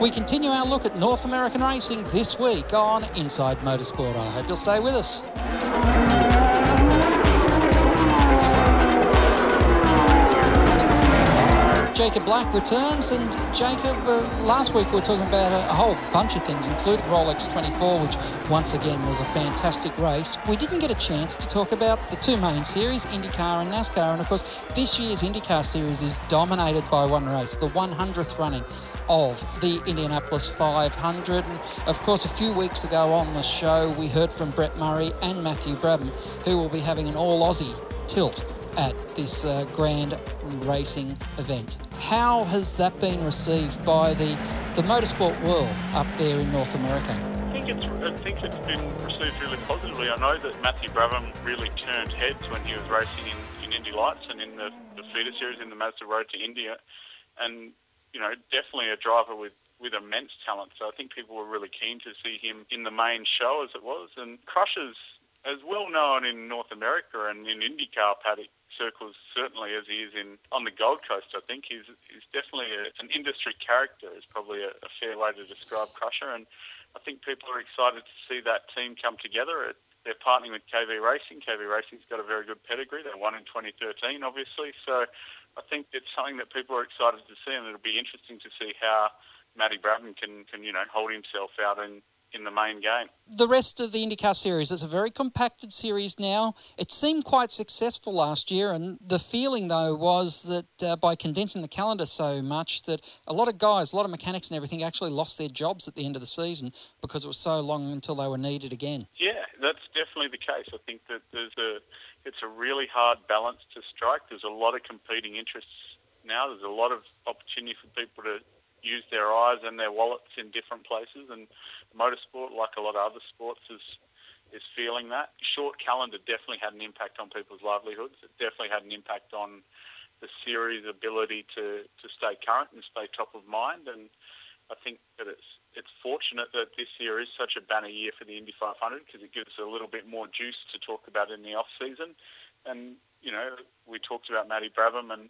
We continue our look at North American racing this week on Inside Motorsport. I hope you'll stay with us. Jacob Black returns, and Jacob, uh, last week we were talking about a, a, whole bunch of things, including Rolex 24, which once again was a fantastic race. We didn't get a chance to talk about the two main series, IndyCar and NASCAR, and of course, this year's IndyCar series is dominated by one race, the 100th running of the Indianapolis 500. And of course, a few weeks ago on the show, we heard from Brett Murray and Matthew Brabham, who will be having an all Aussie tilt at this uh, grand racing event. How has that been received by the, the motorsport world up there in North America? I think it's I think it's been received really positively. I know that Matthew Brabham really turned heads when he was racing in, in Indy Lights and in the, the feeder series in the Mazda Road to Indy, and you know definitely a driver with with immense talent. So I think people were really keen to see him in the main show as it was. And Crusher's as well known in North America and in IndyCar paddock circles, certainly as he is in on the Gold Coast. I think he's he's definitely a, an industry character. Is probably a, a, fair way to describe Crusher, and I think people are excited to see that team come together. They're partnering with KV Racing. KV Racing's got a very good pedigree. They won in 2013, obviously. So I think it's something that people are excited to see, and it'll be interesting to see how Matty Brabham can, can you know hold himself out in in the main game. The rest of the IndyCar series, it's a very compacted series now. It seemed quite successful last year, and the feeling though was that uh, by condensing the calendar so much that a lot of guys, a lot of mechanics and everything actually lost their jobs at the end of the season because it was so long until they were needed again. Yeah, that's definitely the case. I think that there's a it's a really hard balance to strike. There's a lot of competing interests now. There's a lot of opportunity for people to use their eyes and their wallets in different places and motorsport, like a lot of other sports, is is feeling that. Short calendar definitely had an impact on people's livelihoods. It definitely had an impact on the series' ability to, to stay current and stay top of mind. And I think that it's it's fortunate that this year is such a banner year for the Indy 500 because it gives a little bit more juice to talk about in the off season. And you know, we talked about Matty Brabham and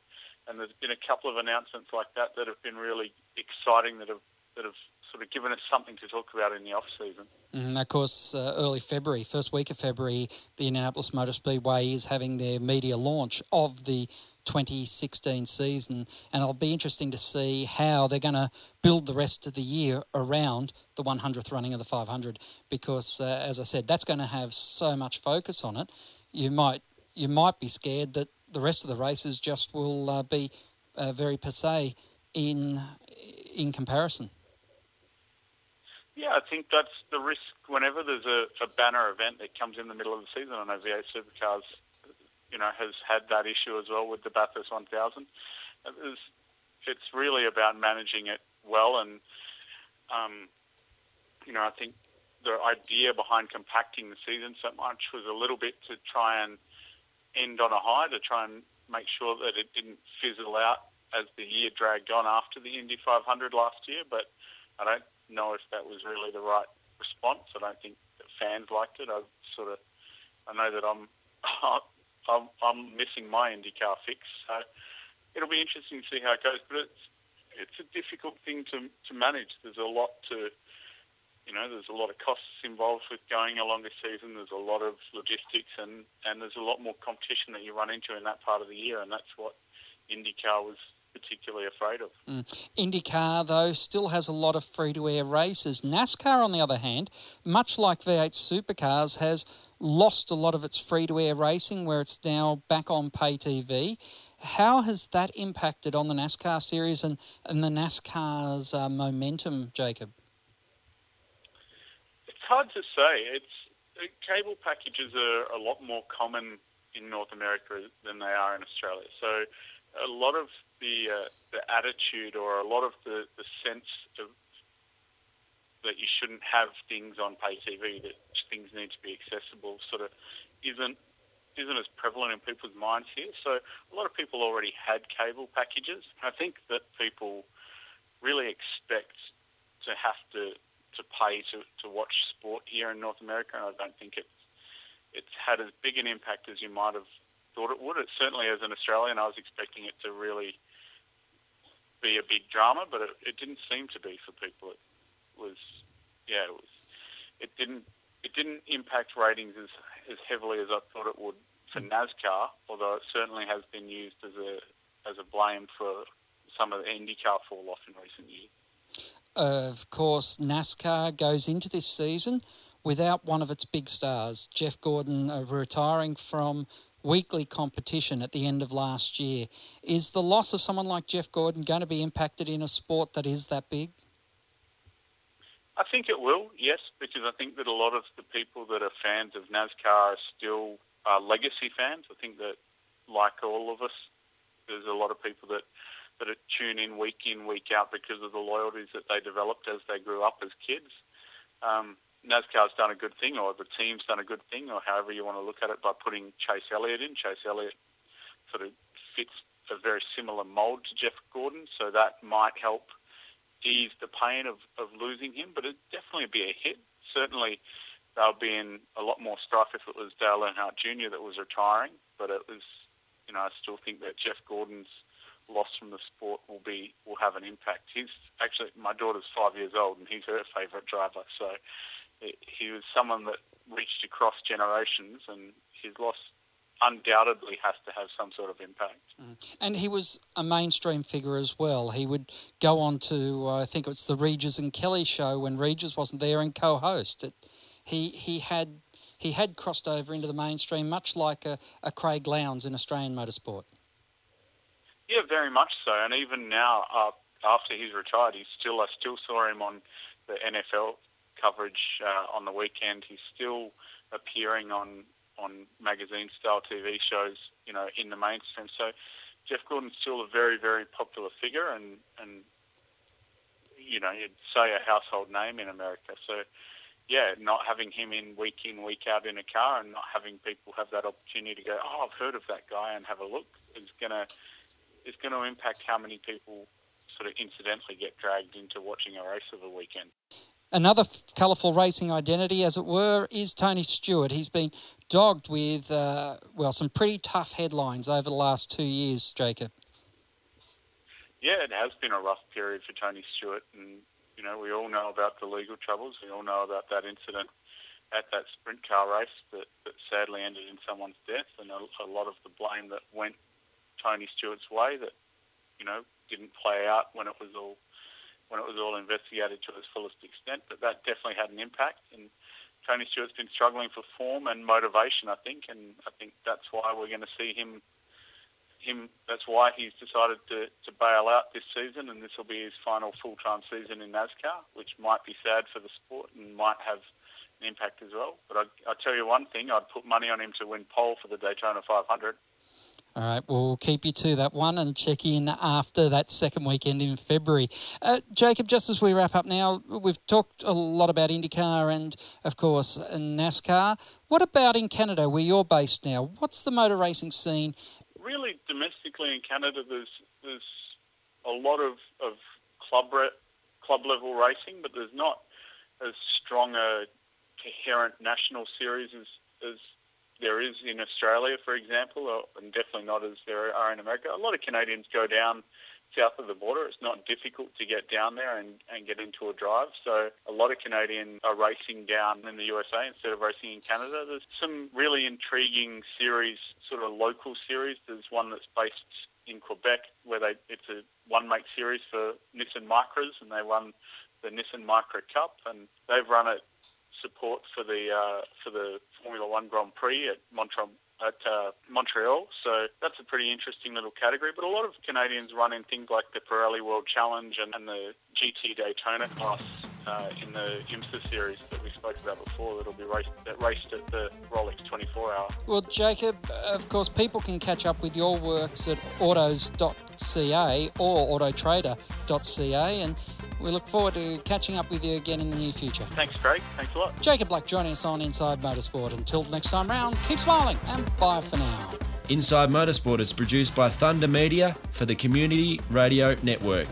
and there's been a couple of announcements like that that have been really exciting that have that have sort of given us something to talk about in the off season. Mm, of course, uh, early February, first week of February, the Indianapolis Motor Speedway is having their media launch of the 2016 season, and it'll be interesting to see how they're going to build the rest of the year around the 100th running of the 500. Because, uh, as I said, that's going to have so much focus on it. You might you might be scared that the rest of the races just will uh, be uh, very passe in in comparison. Yeah, I think that's the risk whenever there's a, a banner event that comes in the middle of the season. I know V8 Supercars, you know, has had that issue as well with the Bathurst 1000. It's, it's really about managing it well, and um, you know, I think the idea behind compacting the season so much was a little bit to try and end on a high, to try and make sure that it didn't fizzle out as the year dragged on after the Indy 500 last year. But I don't know if that was really the right response. I don't think fans liked it. I sort of, I know that I'm, I'm, I'm missing my IndyCar fix. So it'll be interesting to see how it goes. But it's, it's a difficult thing to, to manage. There's a lot to, you know, there's a lot of costs involved with going a longer season. There's a lot of logistics and, and there's a lot more competition that you run into in that part of the year. And that's what IndyCar was particularly afraid of. Mm. IndyCar, though, still has a lot of free to air races. NASCAR, on the other hand, much like V8 supercars, has lost a lot of its free to air racing where it's now back on pay TV. How has that impacted on the NASCAR series and, and the NASCAR's uh, momentum, Jacob? Hard to say. It's uh, cable packages are a lot more common in North America than they are in Australia. So a lot of the uh, the attitude or a lot of the, the sense of that you shouldn't have things on pay TV, that things need to be accessible, sort of isn't isn't as prevalent in people's minds here. So a lot of people already had cable packages. I think that people really expect to have to to pay to, to watch sport here in North America, and I don't think it's it's had as big an impact as you might have thought it would. It certainly, as an Australian, I was expecting it to really be a big drama, but it, it didn't seem to be for people. It was, yeah, it was. It didn't. It didn't impact ratings as as heavily as I thought it would for NASCAR, although it certainly has been used as a as a blame for some of the IndyCar fall off in recent years. Of course, NASCAR goes into this season without one of its big stars, Jeff Gordon, uh, retiring from weekly competition at the end of last year. Is the loss of someone like Jeff Gordon going to be impacted in a sport that is that big? I think it will, yes, because I think that a lot of the people that are fans of NASCAR are still uh, legacy fans. I think that, like all of us, there's a lot of people that that tune in week in, week out because of the loyalties that they developed as they grew up as kids. Um, NASCAR's done a good thing, or the team's done a good thing, or however you want to look at it, by putting Chase Elliott in. Chase Elliott sort of fits a very similar mould to Jeff Gordon, so that might help ease the pain of, of losing him, but it'd definitely be a hit. Certainly, they'll be in a lot more strife if it was Dale Earnhardt Jr. that was retiring, but it was, you know, I still think that Jeff Gordon's loss from the sport will be will have an impact. He's actually my daughter's five years old, and he's her favourite driver. So he was someone that reached across generations, and his loss undoubtedly has to have some sort of impact. Mm. And he was a mainstream figure as well. He would go on to, uh, I think it was the Regis and Kelly show when Regis wasn't there and co-host. It, he he had he had crossed over into the mainstream, much like a, a Craig Lowndes in Australian motorsport. Yeah, very much so. And even now, uh, after he's retired, he's still I still saw him on the NFL coverage uh, on the weekend. He's still appearing on on magazine style TV shows, you know, in the mainstream. So Jeff Gordon's still a very very popular figure, and and you know you'd say a household name in America. So yeah, not having him in week in week out in a car, and not having people have that opportunity to go, oh, I've heard of that guy, and have a look is gonna is going to impact how many people sort of incidentally get dragged into watching a race of a weekend. Another f- colourful racing identity, as it were, is Tony Stewart. He's been dogged with, uh, well, some pretty tough headlines over the last two years, Jacob. Yeah, it has been a rough period for Tony Stewart. And, you know, we all know about the legal troubles. We all know about that incident at that sprint car race that, that sadly ended in someone's death and a, a lot of the blame that went Tony Stewart's way that, you know, didn't play out when it was all when it was all investigated to its fullest extent. But that definitely had an impact. And Tony Stewart's been struggling for form and motivation, I think, and I think that's why we're going to see him. Him. That's why he's decided to, to bail out this season, and this will be his final full-time season in NASCAR, which might be sad for the sport and might have an impact as well. But I, I tell you one thing: I'd put money on him to win pole for the Daytona 500. All right, we'll keep you to that one and check in after that second weekend in February. Uh, Jacob, just as we wrap up now, we've talked a lot about IndyCar and, of course, NASCAR. What about in Canada, where you're based now? What's the motor racing scene? Really, domestically in Canada, there's there's a lot of, of club re- club level racing, but there's not as strong a coherent national series as, as there is in Australia, for example, and definitely not as there are in America. A lot of Canadians go down south of the border. It's not difficult to get down there and, and get into a drive. So a lot of Canadians are racing down in the USA instead of racing in Canada. There's some really intriguing series, sort of local series. There's one that's based in Quebec where they it's a one make series for Nissan Micras and they won the Nissan Micra Cup and they've run it support for the uh, for the Formula One Grand Prix at Montreal. At uh, Montreal, so that's a pretty interesting little category. But a lot of Canadians run in things like the Pirelli World Challenge and, and the GT Daytona class uh, in the IMSA series that we spoke about before that'll be raced, that raced at the Rolex 24 hour. Well, Jacob, of course, people can catch up with your works at autos.ca or autotrader.ca and we look forward to catching up with you again in the near future. Thanks, Craig. Thanks a lot. Jacob Black joining us on Inside Motorsport. Until the next time round, keep smiling and bye for now. Inside Motorsport is produced by Thunder Media for the Community Radio Network.